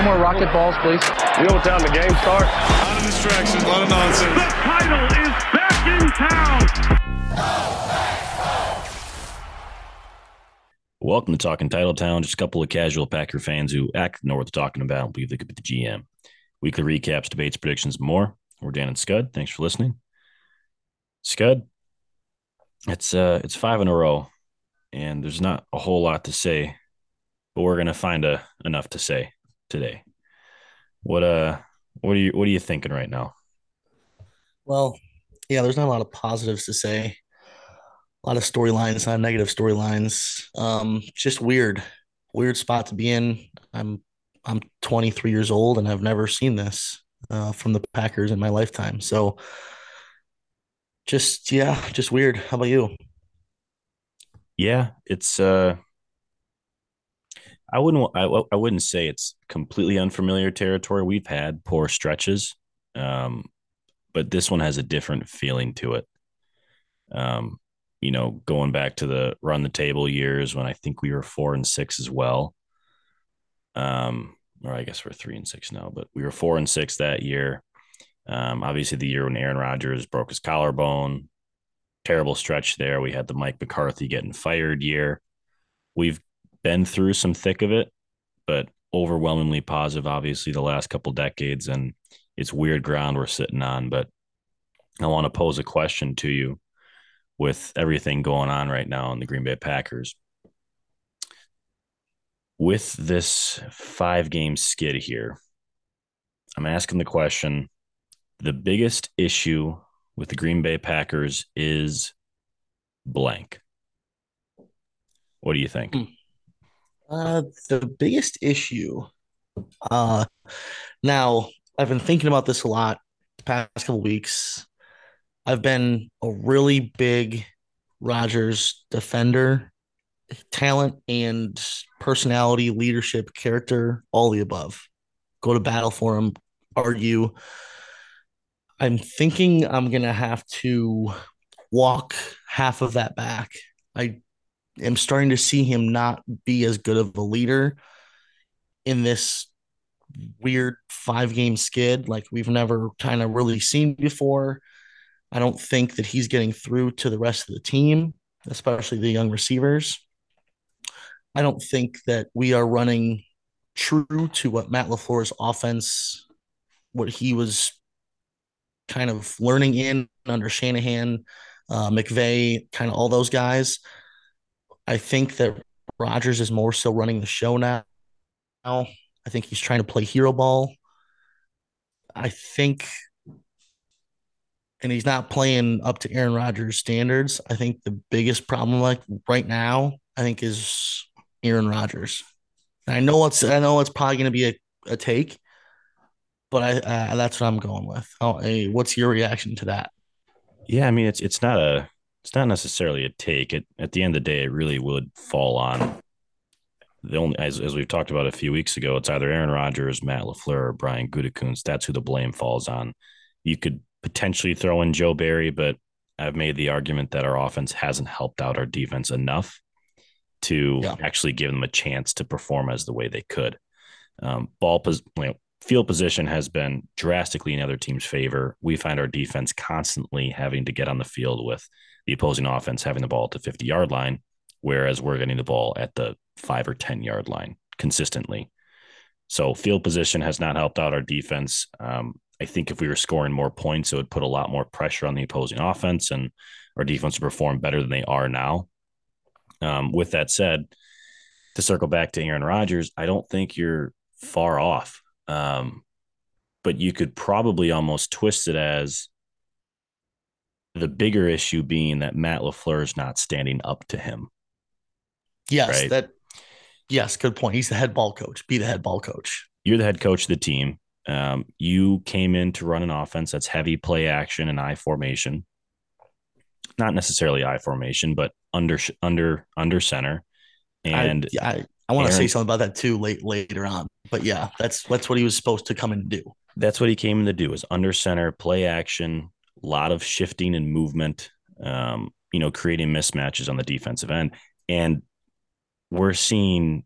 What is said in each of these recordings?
No more rocket balls, please. You know what time the game starts? A lot of distractions, a lot of nonsense. The title is back in town. Welcome to Talking Title Town. Just a couple of casual Packer fans who act know what they're talking about and believe they could be the GM. Weekly recaps, debates, predictions, more. We're Dan and Scud. Thanks for listening. Scud, it's uh it's five in a row, and there's not a whole lot to say, but we're gonna find a enough to say today. What uh what are you what are you thinking right now? Well, yeah, there's not a lot of positives to say. A lot of storylines, not negative storylines. Um, just weird, weird spot to be in. I'm I'm 23 years old and I've never seen this uh, from the Packers in my lifetime. So, just yeah, just weird. How about you? Yeah, it's uh I wouldn't I, I wouldn't say it's completely unfamiliar territory. We've had poor stretches. Um but this one has a different feeling to it. Um you know, going back to the run the table years when I think we were 4 and 6 as well. Um or I guess we're 3 and 6 now, but we were 4 and 6 that year. Um obviously the year when Aaron Rodgers broke his collarbone, terrible stretch there. We had the Mike McCarthy getting fired year. We've been through some thick of it, but overwhelmingly positive, obviously, the last couple decades. And it's weird ground we're sitting on. But I want to pose a question to you with everything going on right now in the Green Bay Packers. With this five game skid here, I'm asking the question the biggest issue with the Green Bay Packers is blank. What do you think? Hmm. Uh, the biggest issue. Uh, now I've been thinking about this a lot the past couple weeks. I've been a really big Rodgers defender, talent and personality, leadership, character, all the above. Go to battle for him, argue. I'm thinking I'm gonna have to walk half of that back. I am starting to see him not be as good of a leader in this weird five game skid like we've never kind of really seen before. I don't think that he's getting through to the rest of the team, especially the young receivers. I don't think that we are running true to what Matt LaFleur's offense, what he was kind of learning in under Shanahan, uh, McVay, kind of all those guys. I think that Rodgers is more so running the show now. I think he's trying to play hero ball. I think, and he's not playing up to Aaron Rodgers' standards. I think the biggest problem, like right now, I think is Aaron Rodgers. And I know it's I know it's probably going to be a, a take, but I uh, that's what I'm going with. Oh, hey, what's your reaction to that? Yeah, I mean it's it's not a it's not necessarily a take. It at the end of the day, it really would fall on the only as, as we've talked about a few weeks ago. It's either Aaron Rodgers, Matt LaFleur, or Brian Gutekunst. That's who the blame falls on. You could potentially throw in Joe Barry, but I've made the argument that our offense hasn't helped out our defense enough to yeah. actually give them a chance to perform as the way they could. Um, ball, pos- you know, field position has been drastically in other teams' favor. We find our defense constantly having to get on the field with the opposing offense having the ball at the 50 yard line, whereas we're getting the ball at the five or 10 yard line consistently. So field position has not helped out our defense. Um, I think if we were scoring more points, it would put a lot more pressure on the opposing offense and our defense would perform better than they are now. Um, with that said, to circle back to Aaron Rodgers, I don't think you're far off. Um, but you could probably almost twist it as the bigger issue being that Matt LaFleur is not standing up to him. Yes, right? that yes, good point. He's the head ball coach. Be the head ball coach. You're the head coach of the team. Um, you came in to run an offense that's heavy play action and I formation. Not necessarily I formation, but under under under center. And I, I, I want to say something about that too late later on. But yeah, that's that's what he was supposed to come and do. That's what he came in to do is under center, play action, a lot of shifting and movement, um, you know, creating mismatches on the defensive end. And we're seeing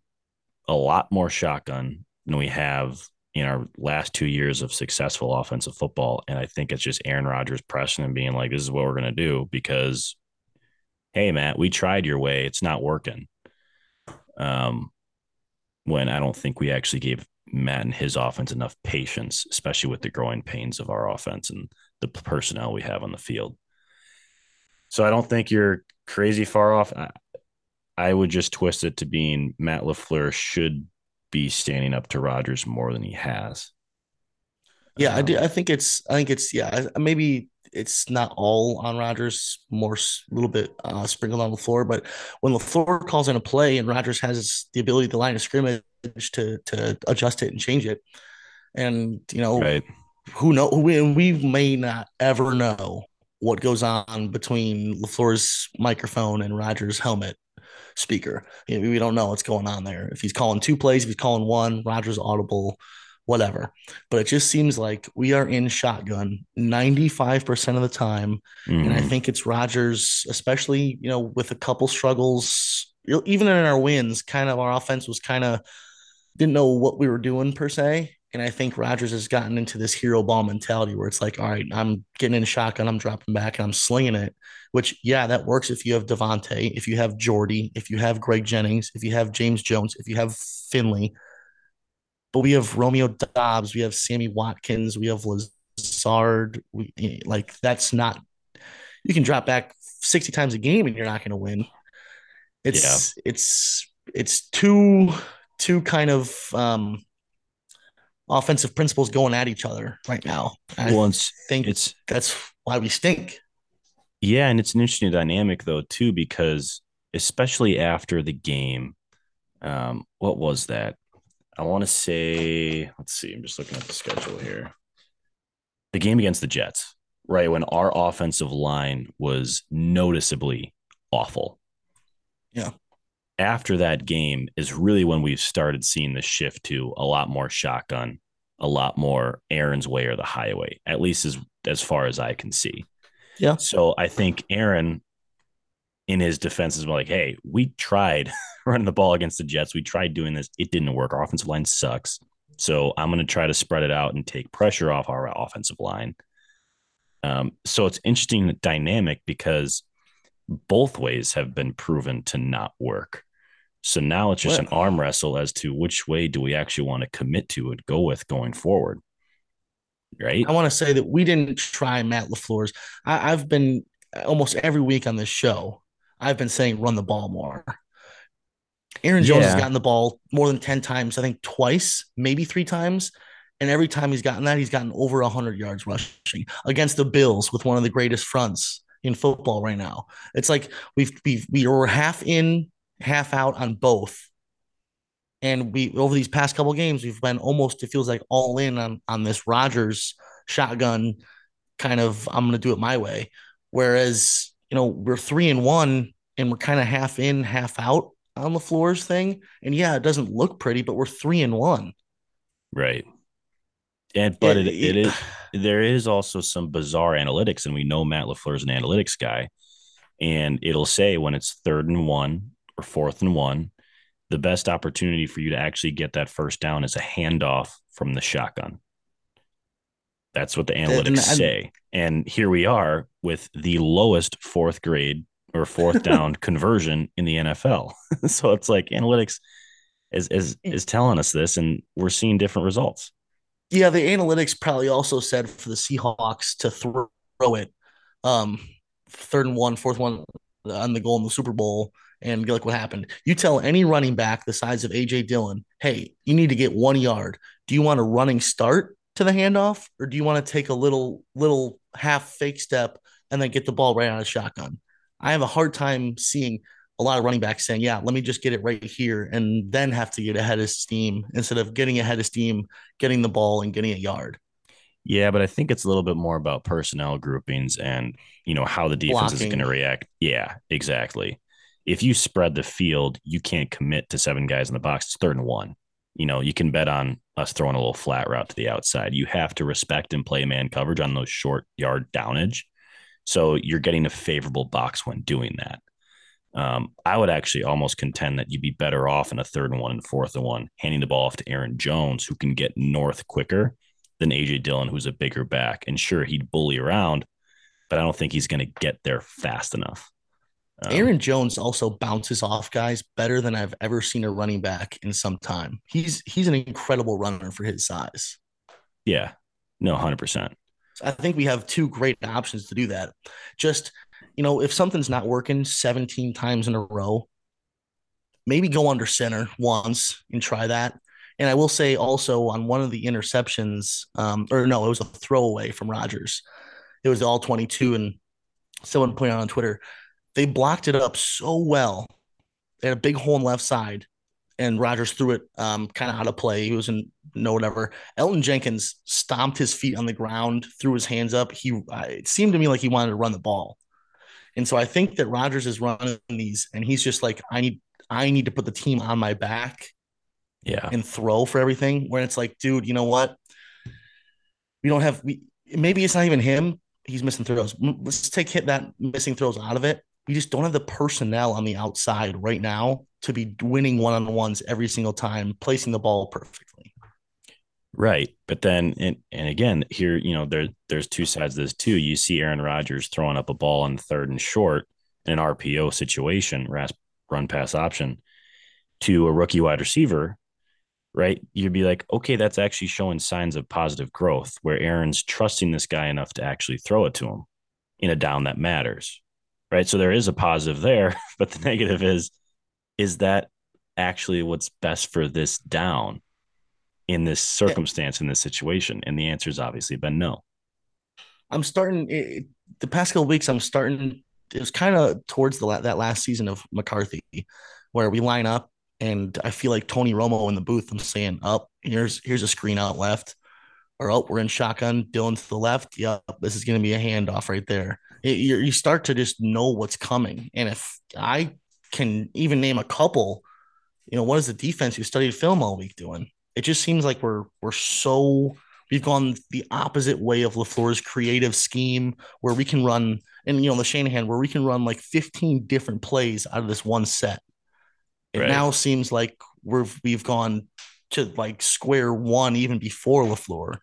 a lot more shotgun than we have in our last two years of successful offensive football. And I think it's just Aaron Rodgers pressing and being like, this is what we're going to do because, hey, Matt, we tried your way. It's not working. Um, when I don't think we actually gave Matt and his offense enough patience, especially with the growing pains of our offense and the personnel we have on the field. So I don't think you're crazy far off. I, I would just twist it to being Matt LaFleur should be standing up to Rodgers more than he has. Yeah, um, I do. I think it's. I think it's. Yeah, maybe it's not all on Rodgers. More a little bit uh, sprinkled on LaFleur. But when LaFleur calls in a play and Rodgers has the ability, the line of scrimmage to to adjust it and change it, and you know, right. Who know we, we may not ever know what goes on between LaFleur's microphone and Rodgers' helmet speaker. You know, we don't know what's going on there. If he's calling two plays, if he's calling one, Rodgers audible, whatever. But it just seems like we are in shotgun 95% of the time. Mm. And I mm-hmm. think it's Rodgers, especially, you know, with a couple struggles, even in our wins, kind of our offense was kind of didn't know what we were doing per se. And I think Rodgers has gotten into this hero ball mentality where it's like, all right, I'm getting in a shotgun, I'm dropping back, and I'm slinging it. Which, yeah, that works if you have Davante, if you have Jordy, if you have Greg Jennings, if you have James Jones, if you have Finley. But we have Romeo Doubs, we have Sammy Watkins, we have Lazard. We like that's not. You can drop back sixty times a game and you're not going to win. It's yeah. it's it's too too kind of um offensive principles going at each other right now. And well, I think it's that's why we stink. Yeah, and it's an interesting dynamic though too, because especially after the game, um, what was that? I want to say, let's see, I'm just looking at the schedule here. The game against the Jets, right? When our offensive line was noticeably awful. Yeah. After that game is really when we've started seeing the shift to a lot more shotgun, a lot more Aaron's way or the highway, at least as as far as I can see. Yeah. So I think Aaron, in his defense, is like, hey, we tried running the ball against the Jets. We tried doing this. It didn't work. Our offensive line sucks. So I'm going to try to spread it out and take pressure off our offensive line. Um, so it's interesting dynamic because both ways have been proven to not work. So now it's just an arm wrestle as to which way do we actually want to commit to and go with going forward right? I want to say that we didn't try Matt LaFleur's. I, I've been almost every week on this show. I've been saying run the ball more. Aaron Jones yeah. has gotten the ball more than 10 times, I think twice, maybe three times. And every time he's gotten that, he's gotten over 100 yards rushing against the Bills with one of the greatest fronts in football right now. It's like we've, we've we were half in, half out on both. And we over these past couple games, we've been almost it feels like all in on on this Rodgers shotgun kind of I'm gonna do it my way. Whereas, you know, we're three and one and we're kind of half in, half out on LaFleur's thing. And yeah, it doesn't look pretty, but we're three and one. Right. And but it, it, it is there is also some bizarre analytics, and we know Matt LaFleur is an analytics guy. And it'll say when it's third and one or fourth and one, the best opportunity for you to actually get that first down is a handoff from the shotgun. That's what the analytics and, say. And here we are with the lowest fourth grade or fourth down conversion in the NFL. so it's like analytics is, is is telling us this, and we're seeing different results. Yeah, the analytics probably also said for the Seahawks to throw it um third and one, fourth one on the goal in the Super Bowl and look what happened. You tell any running back the size of AJ Dillon, hey, you need to get one yard. Do you want a running start to the handoff, or do you want to take a little little half fake step and then get the ball right out of shotgun? I have a hard time seeing a lot of running backs saying, "Yeah, let me just get it right here," and then have to get ahead of steam instead of getting ahead of steam, getting the ball and getting a yard. Yeah, but I think it's a little bit more about personnel groupings and you know how the defense Blocking. is going to react. Yeah, exactly if you spread the field, you can't commit to seven guys in the box. It's third and one. You know, you can bet on us throwing a little flat route to the outside. You have to respect and play man coverage on those short yard downage. So you're getting a favorable box when doing that. Um, I would actually almost contend that you'd be better off in a third and one and fourth and one, handing the ball off to Aaron Jones, who can get north quicker than AJ Dillon, who's a bigger back. And sure, he'd bully around, but I don't think he's going to get there fast enough. Um, Aaron Jones also bounces off guys better than I've ever seen a running back in some time. He's he's an incredible runner for his size. Yeah, no, hundred percent. I think we have two great options to do that. Just you know, if something's not working 17 times in a row, maybe go under center once and try that. And I will say also on one of the interceptions, um, or no, it was a throwaway from Rodgers. It was all 22, and someone pointed out on Twitter they blocked it up so well. They had a big hole in left side, and Rodgers threw it um, kind of out of play. He was in no whatever. Elgton Jenkins stomped his feet on the ground, threw his hands up. He uh, it seemed to me like he wanted to run the ball, and so I think that Rodgers is running these, and he's just like, I need I need to put the team on my back, yeah, and throw for everything. When it's like, dude, you know what? We don't have we. Maybe it's not even him. He's missing throws. Let's take hit that missing throws out of it we just don't have the personnel on the outside right now to be winning one on ones every single time, placing the ball perfectly. Right. But then, and, and again, here, you know, there, there's two sides of this too. You see Aaron Rodgers throwing up a ball on third and short in an RPO situation, run pass option to a rookie wide receiver, right? You'd be like, okay, that's actually showing signs of positive growth where Aaron's trusting this guy enough to actually throw it to him in a down that matters right? So there is a positive there, but the negative is, is that actually what's best for this down in this circumstance, in this situation? And the answer has obviously been no. I'm starting it, the past couple weeks. I'm starting. It was kind of towards the that last season of McCarthy, where we line up, and I feel like Tony Romo in the booth. I'm saying, "Up, oh, here's here's a screen out left, or oh, we're in shotgun. Dillon to the left. Yep, this is going to be a handoff right there." It, you start to just know what's coming. And if I can even name a couple, you know, what is the defense who studied film all week doing? It just seems like we're we're so we've gone the opposite way of LaFleur's creative scheme where we can run and you know the Shanahan where we can run like 15 different plays out of this one set. It right. now seems like we've we've gone to like square one even before LaFleur.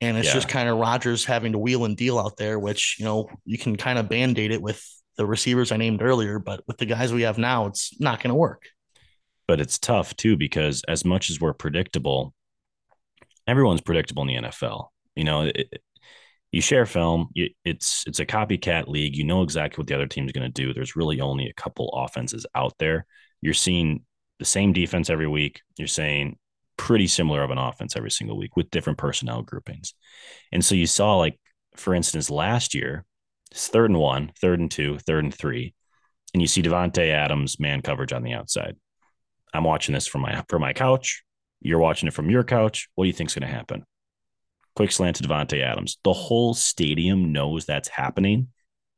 And it's yeah. just kind of Rodgers having to wheel and deal out there, which, you know, you can kind of band aid it with the receivers I named earlier, but with the guys we have now, it's not going to work. But it's tough too, because as much as we're predictable, everyone's predictable in the NFL. You know, it, you share film, it's it's a copycat league. You know exactly what the other team's going to do. There's really only a couple offenses out there. You're seeing the same defense every week. You're saying pretty similar of an offense every single week with different personnel groupings. And so you saw, like, for instance, last year, it's third and one, third and two, third and three, and you see Davante Adams man coverage on the outside. I'm watching this from my from my couch. You're watching it from your couch. What do you think's going to happen? Quick slant to Davante Adams. The whole stadium knows that's happening,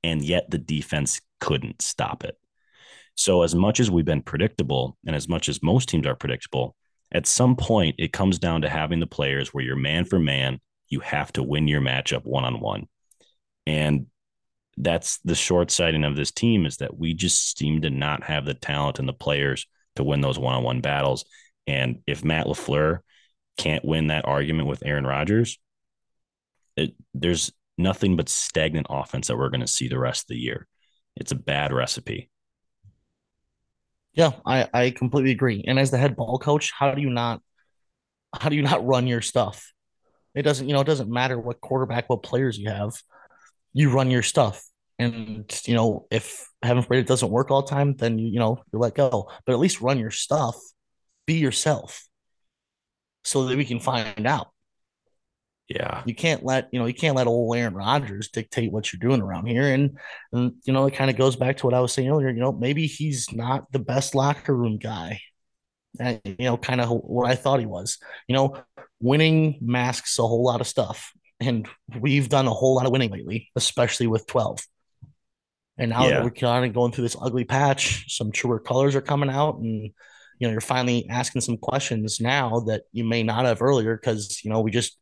and yet the defense couldn't stop it. So, as much as we've been predictable, and as much as most teams are predictable, at some point it comes down to having the players where you're man for man, you have to win your matchup one on one. And that's the short sighting of this team is that we just seem to not have the talent and the players to win those one on one battles. And if Matt LaFleur can't win that argument with Aaron Rodgers, it, there's nothing but stagnant offense that we're going to see the rest of the year. It's a bad recipe. Yeah, I, I completely agree. And as the head ball coach, how do you not how do you not run your stuff? It doesn't, you know, it doesn't matter what quarterback, what players you have. You run your stuff. And, you know, if heaven forbid it doesn't work all the time, then you, you know, you let go. But at least run your stuff. Be yourself. So that we can find out. Yeah. You can't let, you know, you can't let old Aaron Rodgers dictate what you're doing around here. And, and you know, it kind of goes back to what I was saying earlier. You know, maybe he's not the best locker room guy. And, you know, kind of what I thought he was. You know, winning masks a whole lot of stuff. And we've done a whole lot of winning lately, especially with 12. And now yeah. that we're kind of going through this ugly patch, some truer colors are coming out and you know, you're finally asking some questions now that you may not have earlier because, you know, we just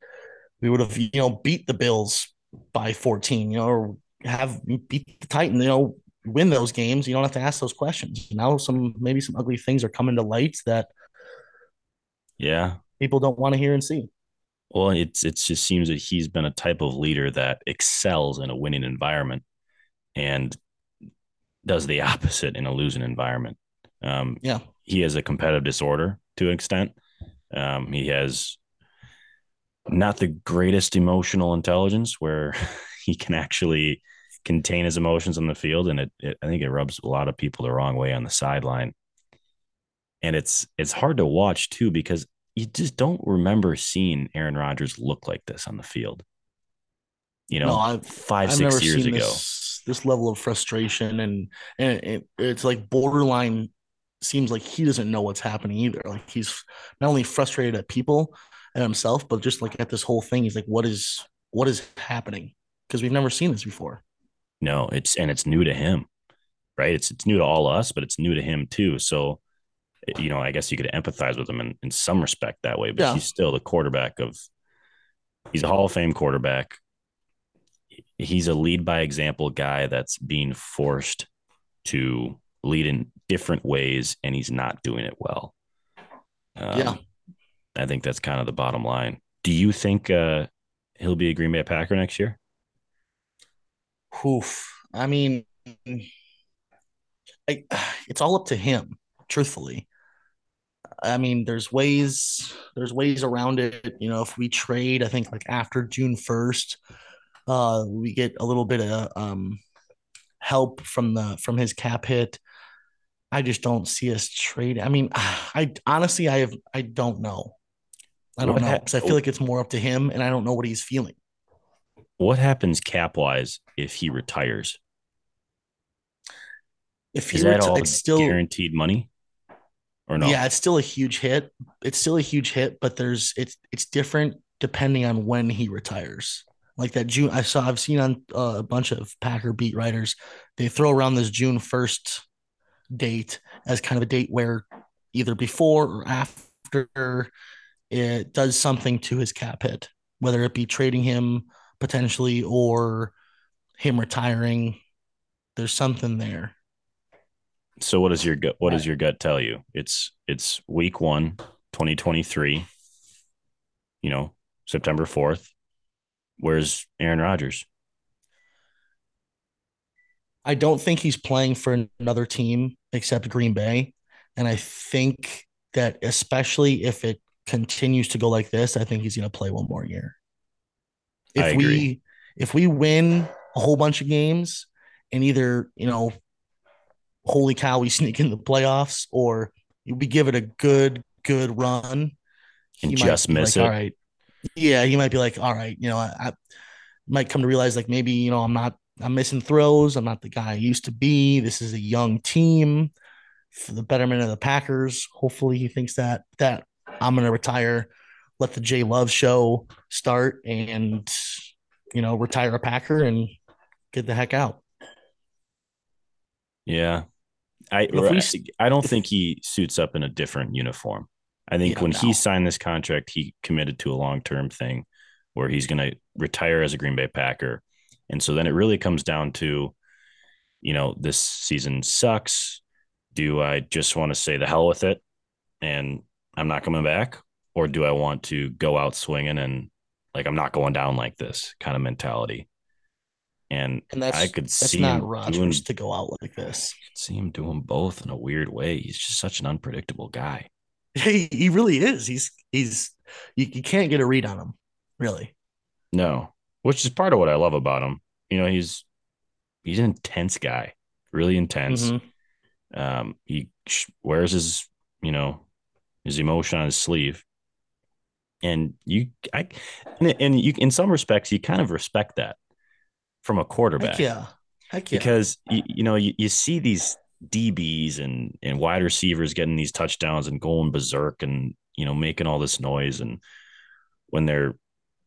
we would have you know beat the Bills by 14, you know, or have beat the Titan, You know, win those games, you don't have to ask those questions. Now some maybe some ugly things are coming to light that yeah people don't want to hear and see. Well, it's it just seems that he's been a type of leader that excels in a winning environment and does the opposite in a losing environment. Um, yeah, he has a competitive disorder to an extent. Um, he has not the greatest emotional intelligence where he can actually contain his emotions on the field, and it, it I think it rubs a lot of people the wrong way on the sideline. And it's it's hard to watch too because you just don't remember seeing Aaron Rodgers look like this on the field. You know, no, I've, 5 I've six years ago. This, this, level of frustration and and it, it's like borderline. Seems like he doesn't know what's happening either. Like he's not only frustrated at people and himself, but just like at this whole thing. He's like, "What is what is happening?" Because we've never seen this before. No, it's and it's new to him, right? It's it's new to all us, but it's new to him too. So you know, I guess you could empathize with him in, in some respect that way, but yeah. he's still the quarterback of, he's a Hall of Fame quarterback. He's a lead by example guy that's being forced to lead in different ways, and he's not doing it well. Um, yeah. I think that's kind of the bottom line. Do you think uh, he'll be a Green Bay Packer next year? Oof. I mean, I, it's all up to him, truthfully. I mean, there's ways there's ways around it. You know, if we trade, I think like after June first, uh, we get a little bit of um, help from the from his cap hit. I just don't see us trade. I mean, I honestly, I have I don't know. I don't what know because I feel like it's more up to him, and I don't know what he's feeling. What happens cap wise if he retires? If he Is that reti- all still guaranteed money? or no? Yeah, it's still a huge hit. It's still a huge hit, but there's it's it's different depending on when he retires. Like that June, I saw I've seen on uh, a bunch of Packer beat writers, they throw around this June first date as kind of a date where either before or after it does something to his cap hit, whether it be trading him potentially or him retiring. There's something there. So what does your gut what does your gut tell you? It's it's week 1, 2023. You know, September 4th. Where's Aaron Rodgers? I don't think he's playing for another team except Green Bay. And I think that especially if it continues to go like this, I think he's going to play one more year. If we if we win a whole bunch of games and either, you know, holy cow, we sneak in the playoffs, or we give it a good, good run. And just miss like, it. All right. Yeah, he might be like, all right, you know, I, I might come to realize like maybe, you know, I'm not I'm missing throws. I'm not the guy I used to be. This is a young team for the betterment of the Packers. Hopefully he thinks that that I'm gonna retire, let the J Love show start and you know, retire a Packer and get the heck out. Yeah. I we, I don't think he suits up in a different uniform. I think yeah, when no. he signed this contract, he committed to a long term thing where he's going to retire as a Green Bay Packer. And so then it really comes down to, you know, this season sucks. Do I just want to say the hell with it and I'm not coming back? Or do I want to go out swinging and like I'm not going down like this kind of mentality? And, and that's, I could that's see not Rodgers doing, to go out like this. see him doing both in a weird way. He's just such an unpredictable guy. He, he really is. He's he's you, you can't get a read on him, really. No, which is part of what I love about him. You know, he's he's an intense guy, really intense. Mm-hmm. Um, he wears his you know his emotion on his sleeve, and you I and, and you in some respects you kind of respect that from a quarterback. Heck yeah. Heck yeah. Because you, you know, you, you see these DBs and and wide receivers getting these touchdowns and going berserk and you know making all this noise and when they're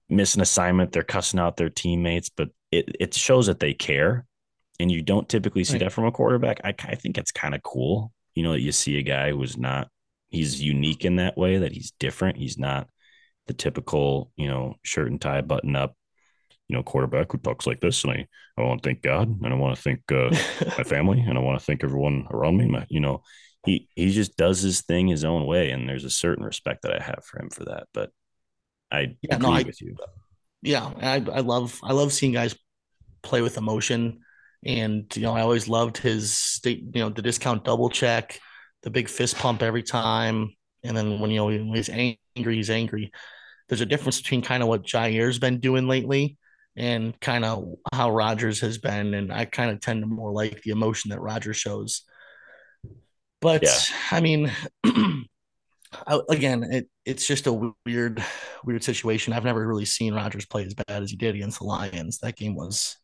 missing assignment they're cussing out their teammates but it it shows that they care and you don't typically see right. that from a quarterback I, I think it's kind of cool you know that you see a guy who's not he's unique in that way that he's different he's not the typical you know shirt and tie button up you know quarterback who talks like this, and I I want to thank God, and I want to thank uh, my family, and I want to thank everyone around me. My, you know, he he just does his thing his own way, and there's a certain respect that I have for him for that. But I Yeah, agree no, I- with you. yeah, I I love I love seeing guys play with emotion, and you know I always loved his state you know the discount double check, the big fist pump every time, and then when you know when he's angry, he's angry. There's a difference between kind of what Jaire's been doing lately and kind of how Rodgers has been, and I kind of tend to more like the emotion that Rodgers shows. But Yeah. I mean, I- again, it it's just a weird, weird situation. I've never really seen Rodgers play as bad as he did against the Lions. That game was,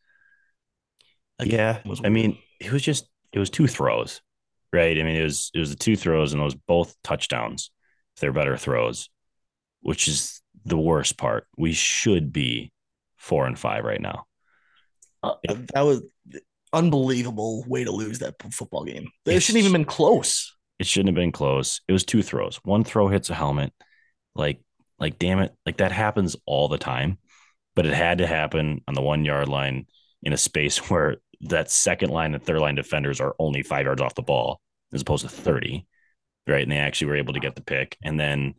that game Yeah, was I mean, it was just it was two throws, right? I mean, it was it was the two throws, and those both touchdowns. If They're better throws, which is the worst part. We should be four and five right now. uh, that was unbelievable way to lose that football game. It It's- shouldn't even been close. It shouldn't have been close. It was two throws. One throw hits a helmet. Like, like, damn it. Like that happens all the time. But it had to happen on the one yard line in a space where that second line and third line defenders are only five yards off the ball as opposed to 30. Right. And they actually were able to get the pick. And then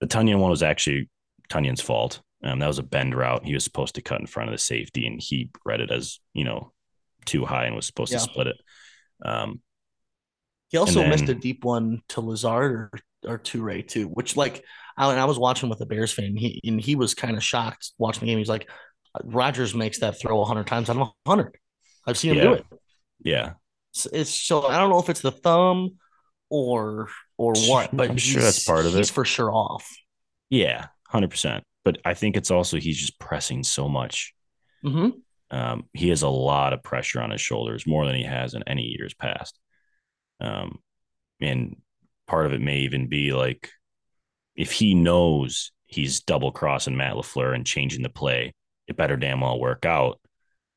the Tonyan one was actually Tonyan's fault. Um, that was a bend route. He was supposed to cut in front of the safety and he read it as, you know, too high and was supposed Yeah. to split it. Um, He also And missed a deep one to Lazard or or Toure too, which like I, I was watching with a Bears fan. He and he was kind of shocked watching the game. He's like, Rodgers makes that throw hundred times out of hundred. I've seen him do it. yeah. It's, it's so I don't know if it's the thumb or or what, but I'm sure that's part of he's it. for sure off. Yeah, hundred percent. But I think it's also he's just pressing so much. hmm Um, he has a lot of pressure on his shoulders, more than he has in any years past. Um, and part of it may even be like if he knows he's double crossing Matt LaFleur and changing the play, it better damn well work out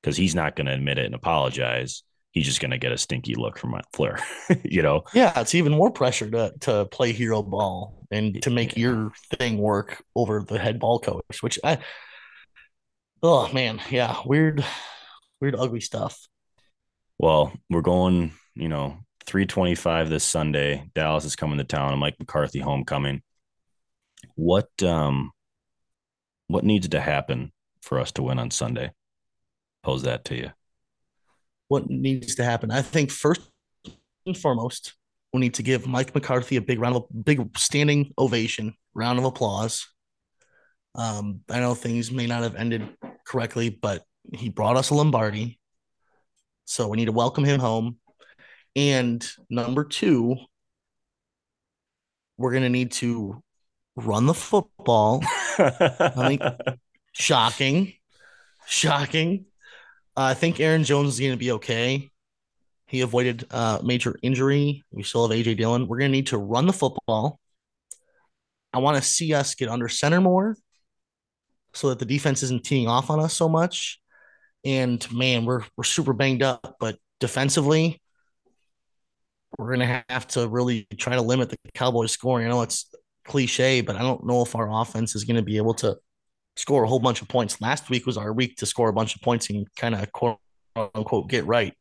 because he's not going to admit it and apologize. He's just going to get a stinky look from Matt LaFleur, you know. Yeah, it's even more pressure to to play hero ball and to make your thing work over the head ball coach, which I oh man, yeah, weird, weird, ugly stuff. Well, we're going, you know, 325 this Sunday. Dallas is coming to town. Mike McCarthy homecoming. What um what needs to happen for us to win on Sunday? Pose that to you. What needs to happen? I think first and foremost, we need to give Mike McCarthy a big round of big standing ovation, round of applause. Um, I know things may not have ended correctly, but he brought us a Lombardi. So we need to welcome him home. And number two, we're going to need to run the football. I think- Shocking. Shocking. Uh, I think Aaron Jones is going to be okay. He avoided uh, major injury. We still have AJ Dillon. We're going to need to run the football. I want to see us get under center more so that the defense isn't teeing off on us so much. And man, we're we're super banged up, but defensively, we're gonna have to really try to limit the Cowboys scoring. I know it's cliche, but I don't know if our offense is gonna be able to score a whole bunch of points. Last week was our week to score a bunch of points and kind of quote unquote get right.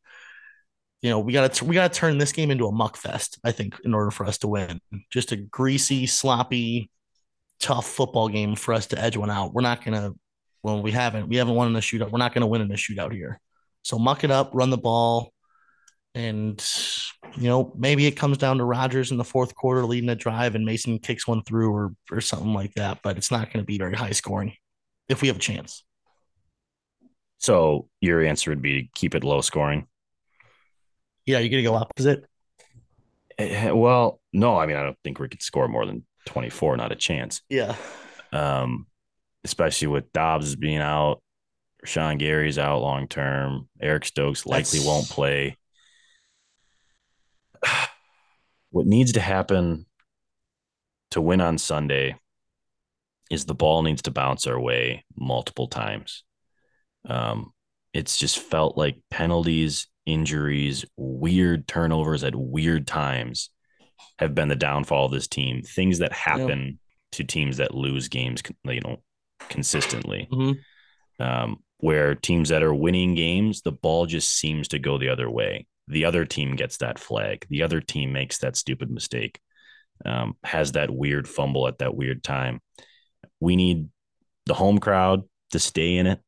You know, we got to we got to turn this game into a muck fest. I think in order for us to win, just a greasy, sloppy, tough football game for us to edge one out. We're not gonna. Well, we haven't. We haven't won in a shootout. We're not gonna win in a shootout here. So muck it up, run the ball, and you know maybe it comes down to Rodgers in the fourth quarter leading a drive, and Mason kicks one through or or something like that. But it's not going to be very high scoring if we have a chance. so your answer would be keep it low scoring. Yeah, you're gonna go opposite. Eh, Well, no, I mean I don't think we could score more than 24, not a chance. Yeah, Um, especially with Doubs being out, Sean Gary's out long term, Eric Stokes likely That's- won't play. What needs to happen to win on Sunday is the ball needs to bounce our way multiple times. Um, it's just felt like penalties, injuries, weird turnovers at weird times have been the downfall of this team. Things that happen to teams that lose games, you know, consistently. Mhm. um, where teams that are winning games, the ball just seems to go the other way. The other team gets that flag. The other team makes that stupid mistake, um, has that weird fumble at that weird time. We need the home crowd to stay in it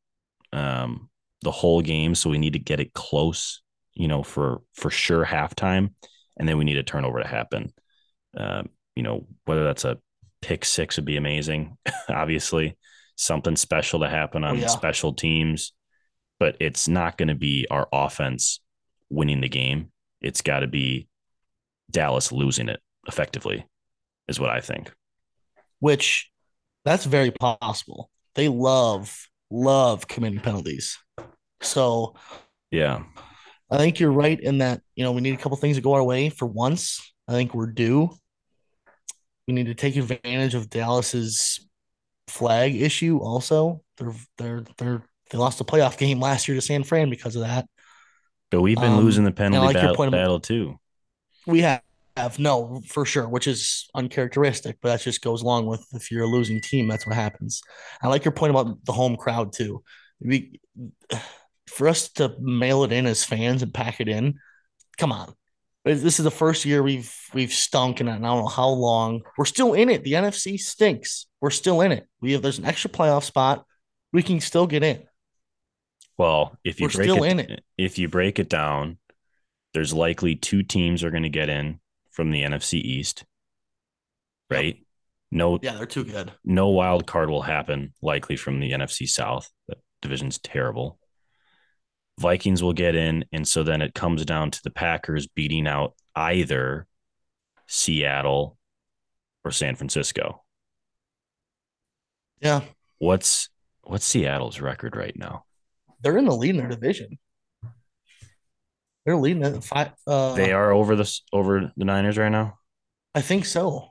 um, the whole game, so we need to get it close, you know, for for sure halftime, and then we need a turnover to happen. Uh, you know, whether that's a pick six would be amazing, obviously something special to happen on oh, yeah. special teams, but it's not going to be our offense winning the game. It's got to be Dallas losing it effectively, is what I think. Which that's very possible. They love, love committing penalties. So, yeah, I think you're right in that, you know, we need a couple things to go our way for once. I think we're due. We need to take advantage of Dallas's flag issue also. They're they're they're they lost a playoff game last year to San Fran because of that. But we've been um, losing the penalty like battle, battle too. We have, have no for sure, which is uncharacteristic, but that just goes along with if you're a losing team, that's what happens. I like your point about the home crowd too. We, for us to mail it in as fans and pack it in, come on. This is the first year we've we've stunk in it. And I don't know how long. We're still in it. The NFC stinks. We're still in it. We have there's an extra playoff spot. We can still get in. Well, if you We're break still it, in it, if you break it down, there's likely two teams are going to get in from the NFC East. Right? Yep. No, yeah, they're too good. No wild card will happen likely from the NFC South. That division's terrible. Vikings will get in, and so then it comes down to the Packers beating out either Seattle or San Francisco. Yeah. What's what's Seattle's record right now? They're in the lead in their division. They're leading at five. Uh, they are over the over the Niners right now. I think so.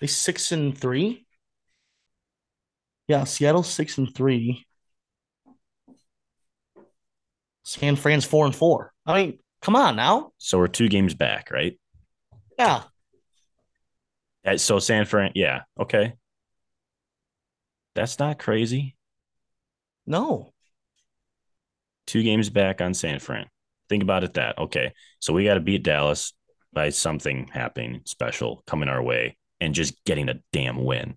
They six and three. Yeah, Seattle six and three. San Fran's four and four. I mean, come on now. So we're two games back, right? Yeah. So San Fran, yeah, okay. That's not crazy. No. Two games back on San Fran. Think about it that. Okay. So we got to beat Dallas by something happening special coming our way and just getting a damn win.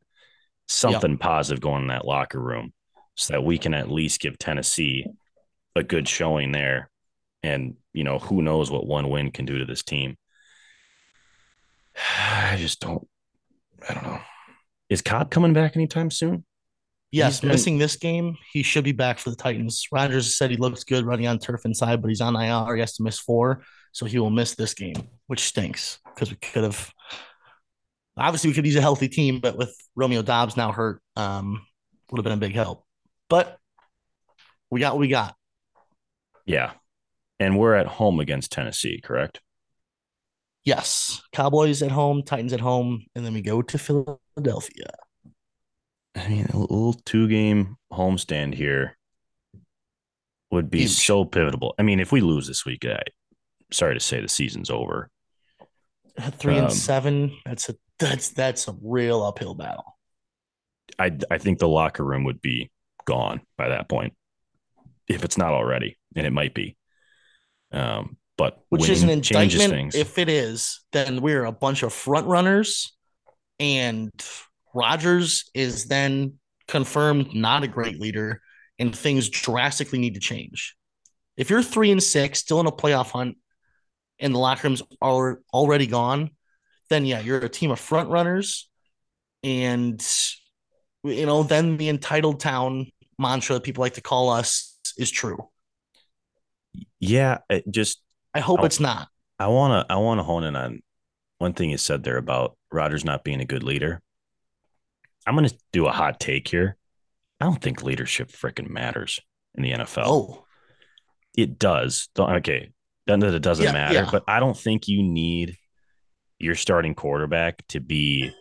Something yep. positive going in that locker room so that we can at least give Tennessee a good showing there. And, you know, who knows what one win can do to this team. I just don't, I don't know. Is Cobb coming back anytime soon? Yes, been... missing this game. He should be back for the Titans. Rodgers said he looks good running on turf inside, but he's on IR. He has to miss four. So he will miss this game, which stinks because we could have obviously we could use a healthy team, but with Romeo Doubs now hurt, um, would have been a big help. But we got what we got. Yeah. And we're at home against Tennessee, correct? Yes. Cowboys at home, Titans at home, and then we go to Philadelphia. I mean, a little two game homestand here would be Huge. so pivotal. I mean, if we lose this week, I sorry to say the season's over. Three um, and seven. That's a that's that's a real uphill battle. I I think the locker room would be gone by that point, if it's not already and it might be. Um, but which is an indictment. If it is, then we're a bunch of front runners, and Rodgers is then confirmed not a great leader, and things drastically need to change. If you're three and six, still in a playoff hunt, and the locker rooms are already gone, then yeah, you're a team of front runners, and you know then the entitled town mantra that people like to call us is true. Yeah, it just I hope I, it's not. I want to I want to hone in on one thing you said there about Rodgers not being a good leader. I'm going to do a hot take here. I don't think leadership freaking matters in the NFL. Oh, it does. Okay, then that it doesn't yeah, matter, yeah. but I don't think you need your starting quarterback to be,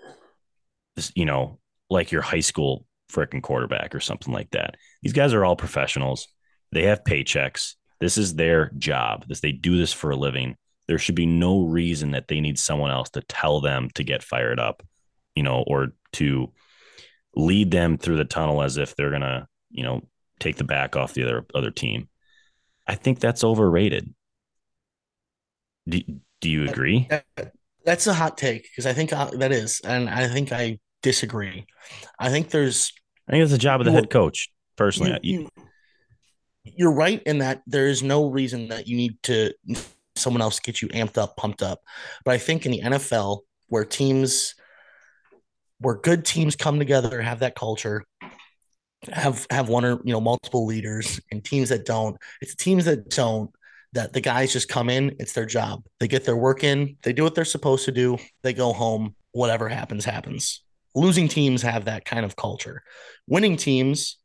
you know, like your high school freaking quarterback or something like that. These guys are all professionals. They have paychecks. This is their job. This they do this for a living. There should be no reason that they need someone else to tell them to get fired up, you know, or to lead them through the tunnel as if they're gonna, you know, take the back off the other other team. I think that's overrated. Do, do you agree? That's a hot take because I think uh, that is, and I think I disagree. I think there's. I think it's the job of the head coach. Personally, you, you, are right in that there is no reason that you need to someone else get you amped up, pumped up. But I think in the NFL, where teams, where good teams come together, have that culture, have have one or you know multiple leaders, and teams that don't, it's teams that don't that the guys just come in, it's their job. They get their work in, they do what they're supposed to do, they go home, whatever happens, happens. Losing teams have that kind of culture. Winning teams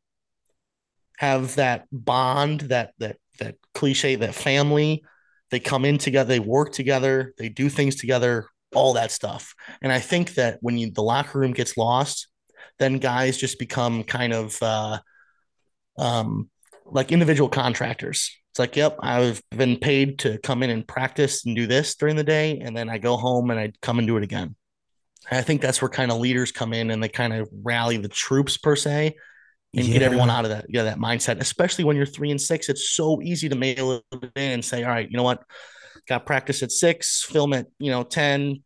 have that bond, that that that cliche, that family. They come in together, they work together, they do things together, all that stuff. And I think that when you the locker room gets lost, then guys just become kind of uh, um, like individual contractors. It's like, yep, I've been paid to come in and practice and do this during the day, and then I go home and I come and do it again. And I think that's where kind of leaders come in and they kind of rally the troops per se and yeah. get everyone out of that yeah that mindset. Especially when you're three and six, it's so easy to mail it in and say, all right, you know what, got practice at six, film at you know ten,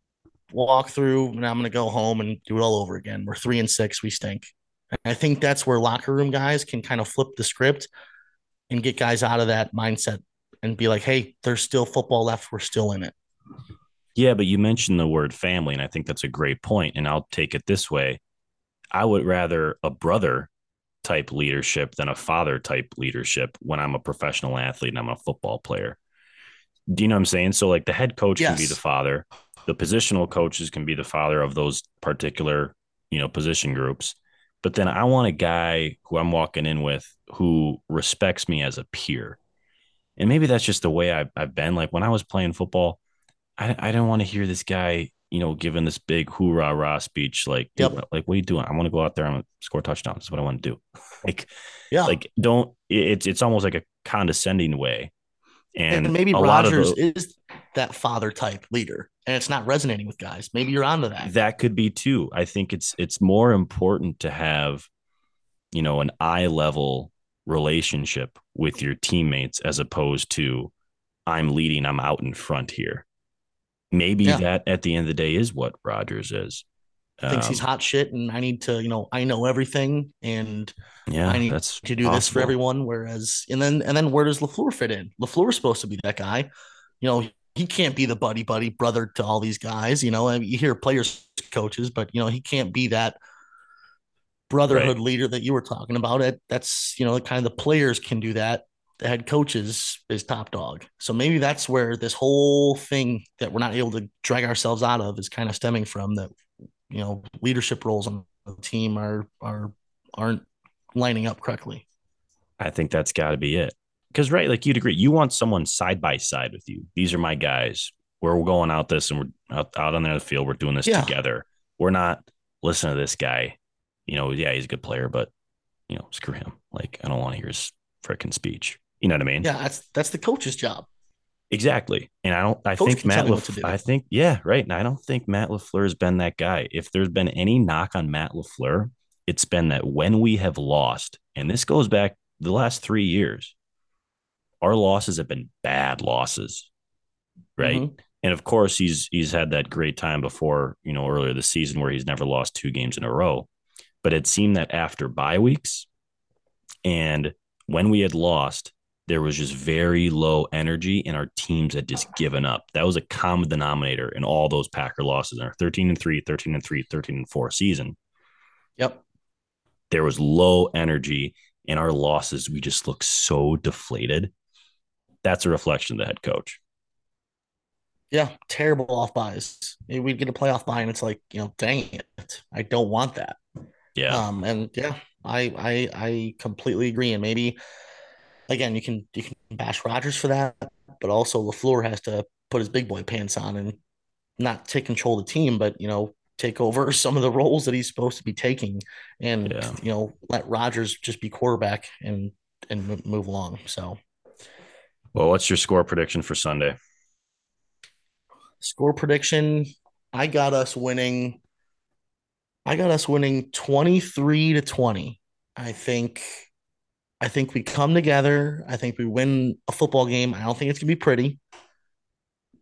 walk through, and I'm gonna go home and do it all over again. We're three and six, we stink. And I think that's where locker room guys can kind of flip the script and get guys out of that mindset and be like, hey, there's still football left. We're still in it. Yeah, but you mentioned the word family, and I think that's a great point. And I'll take it this way I would rather a brother type leadership than a father type leadership when I'm a professional athlete and I'm a football player. Do you know what I'm saying? So, like, the head coach yes. can be the father, the positional coaches can be the father of those particular, you know, position groups. But then I want a guy who I'm walking in with who respects me as a peer. And maybe that's just the way I've, I've been. Like when I was playing football, I, I didn't want to hear this guy, you know, giving this big hoorah rah speech. Like, yep. like, what are you doing? I want to go out there and score touchdowns. That's what I want to do. like, yeah, like don't, it's, it's almost like a condescending way. And, and maybe Rodgers is that father type leader and it's not resonating with guys. Maybe you're onto that. That could be too. I think it's it's more important to have, you know, an eye level relationship with your teammates as opposed to I'm leading, I'm out in front here. Maybe yeah. that at the end of the day is what Rodgers is. Thinks um, he's hot shit, and I need to, you know, I know everything, and yeah, I need that's to do possible. this for everyone. Whereas, and then and then where does LaFleur fit in? LaFleur is supposed to be that guy. You know, he can't be the buddy buddy brother to all these guys. You know, I mean, you hear players coaches, but you know he can't be that brotherhood right. leader that you were talking about. It that's you know the kind of the players can do that. The head coaches is top dog. So maybe that's where this whole thing that we're not able to drag ourselves out of is kind of stemming from that. You know, leadership roles on the team are are aren't lining up correctly. I think that's got to be it because right, like you'd agree, you want someone side by side with you. These are my guys. We're going out this and we're out, out on the field. We're doing this yeah. together. We're not listen to this guy. You know, yeah, he's a good player, but you know, screw him. Like I don't want to hear his freaking speech. You know what I mean? Yeah, that's that's the coach's job. Exactly. And I don't I Coach think Matt LaFleur, I think, yeah, right. And I don't think Matt LaFleur has been that guy. If there's been any knock on Matt LaFleur, it's been that when we have lost, and this goes back the last three years, our losses have been bad losses, right? Mm-hmm. And of course, he's he's had that great time before, you know, earlier this season where he's never lost two games in a row. But it seemed that after bye weeks and when we had lost, there was just very low energy and our teams had just given up. That was a common denominator in all those Packer losses in our 13 and 3, 13 and 3, 13 and 4 season. Yep. There was low energy in our losses. We just looked so deflated that's a reflection of the head coach. Yeah, terrible off buys. We'd get a playoff buy, and it's like, you know, dang it, I don't want that. Yeah. Um, and yeah, I I I completely agree. And maybe again, you can you can bash Rodgers for that, but also LaFleur has to put his big boy pants on and not take control of the team, but you know, take over some of the roles that he's supposed to be taking, and yeah. you know, let Rodgers just be quarterback and and move along. So well, what's your score prediction for Sunday? Score prediction. I got us winning. I got us winning 23 to 20. I think I think we come together. I think we win a football game. I don't think it's gonna be pretty,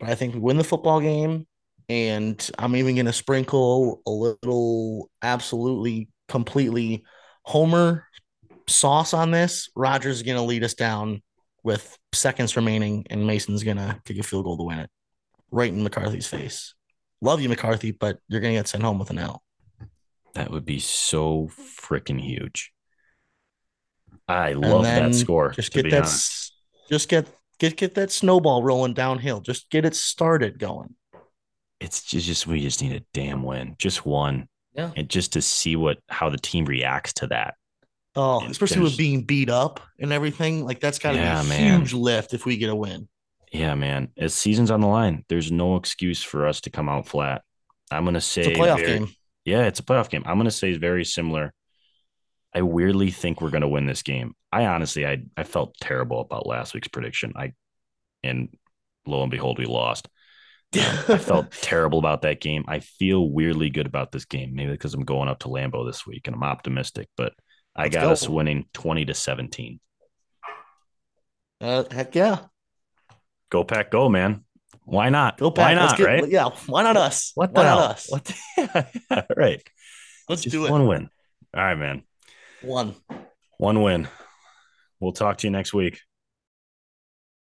but I think we win the football game. And I'm even gonna sprinkle a little absolutely completely homer sauce on this. Rodgers is gonna lead us down with seconds remaining, and Mason's gonna kick a field goal to win it. Right in McCarthy's face. Love you, McCarthy, but you're gonna get sent home with an L. That would be so freaking huge. I love that score. Just get that. Honest. Just get get get that snowball rolling downhill. Just get it started going. It's just, just we just need a damn win, just one. Yeah, and just to see what how the team reacts to that. Oh, and especially with being beat up and everything, like that's got to yeah, be a man. huge lift if we get a win. Yeah, man. As season's on the line, there's no excuse for us to come out flat. I'm gonna say it's a playoff very, game. Yeah, it's a playoff game. I'm gonna say it's very similar I weirdly think we're going to win this game. I honestly, I I felt terrible about last week's prediction. I and lo and behold, we lost. Um, I felt terrible about that game. I feel weirdly good about this game, maybe because I'm going up to Lambeau this week and I'm optimistic. But I Let's got go. us winning twenty to seventeen. Uh, heck yeah! Go pack, go man! Why not? Go pack. Why not? Get, right? Yeah. Why not us? What the why hell? us? What? The, yeah, right. Let's Just do it. One win. All right, man. One. One win. We'll talk to you next week.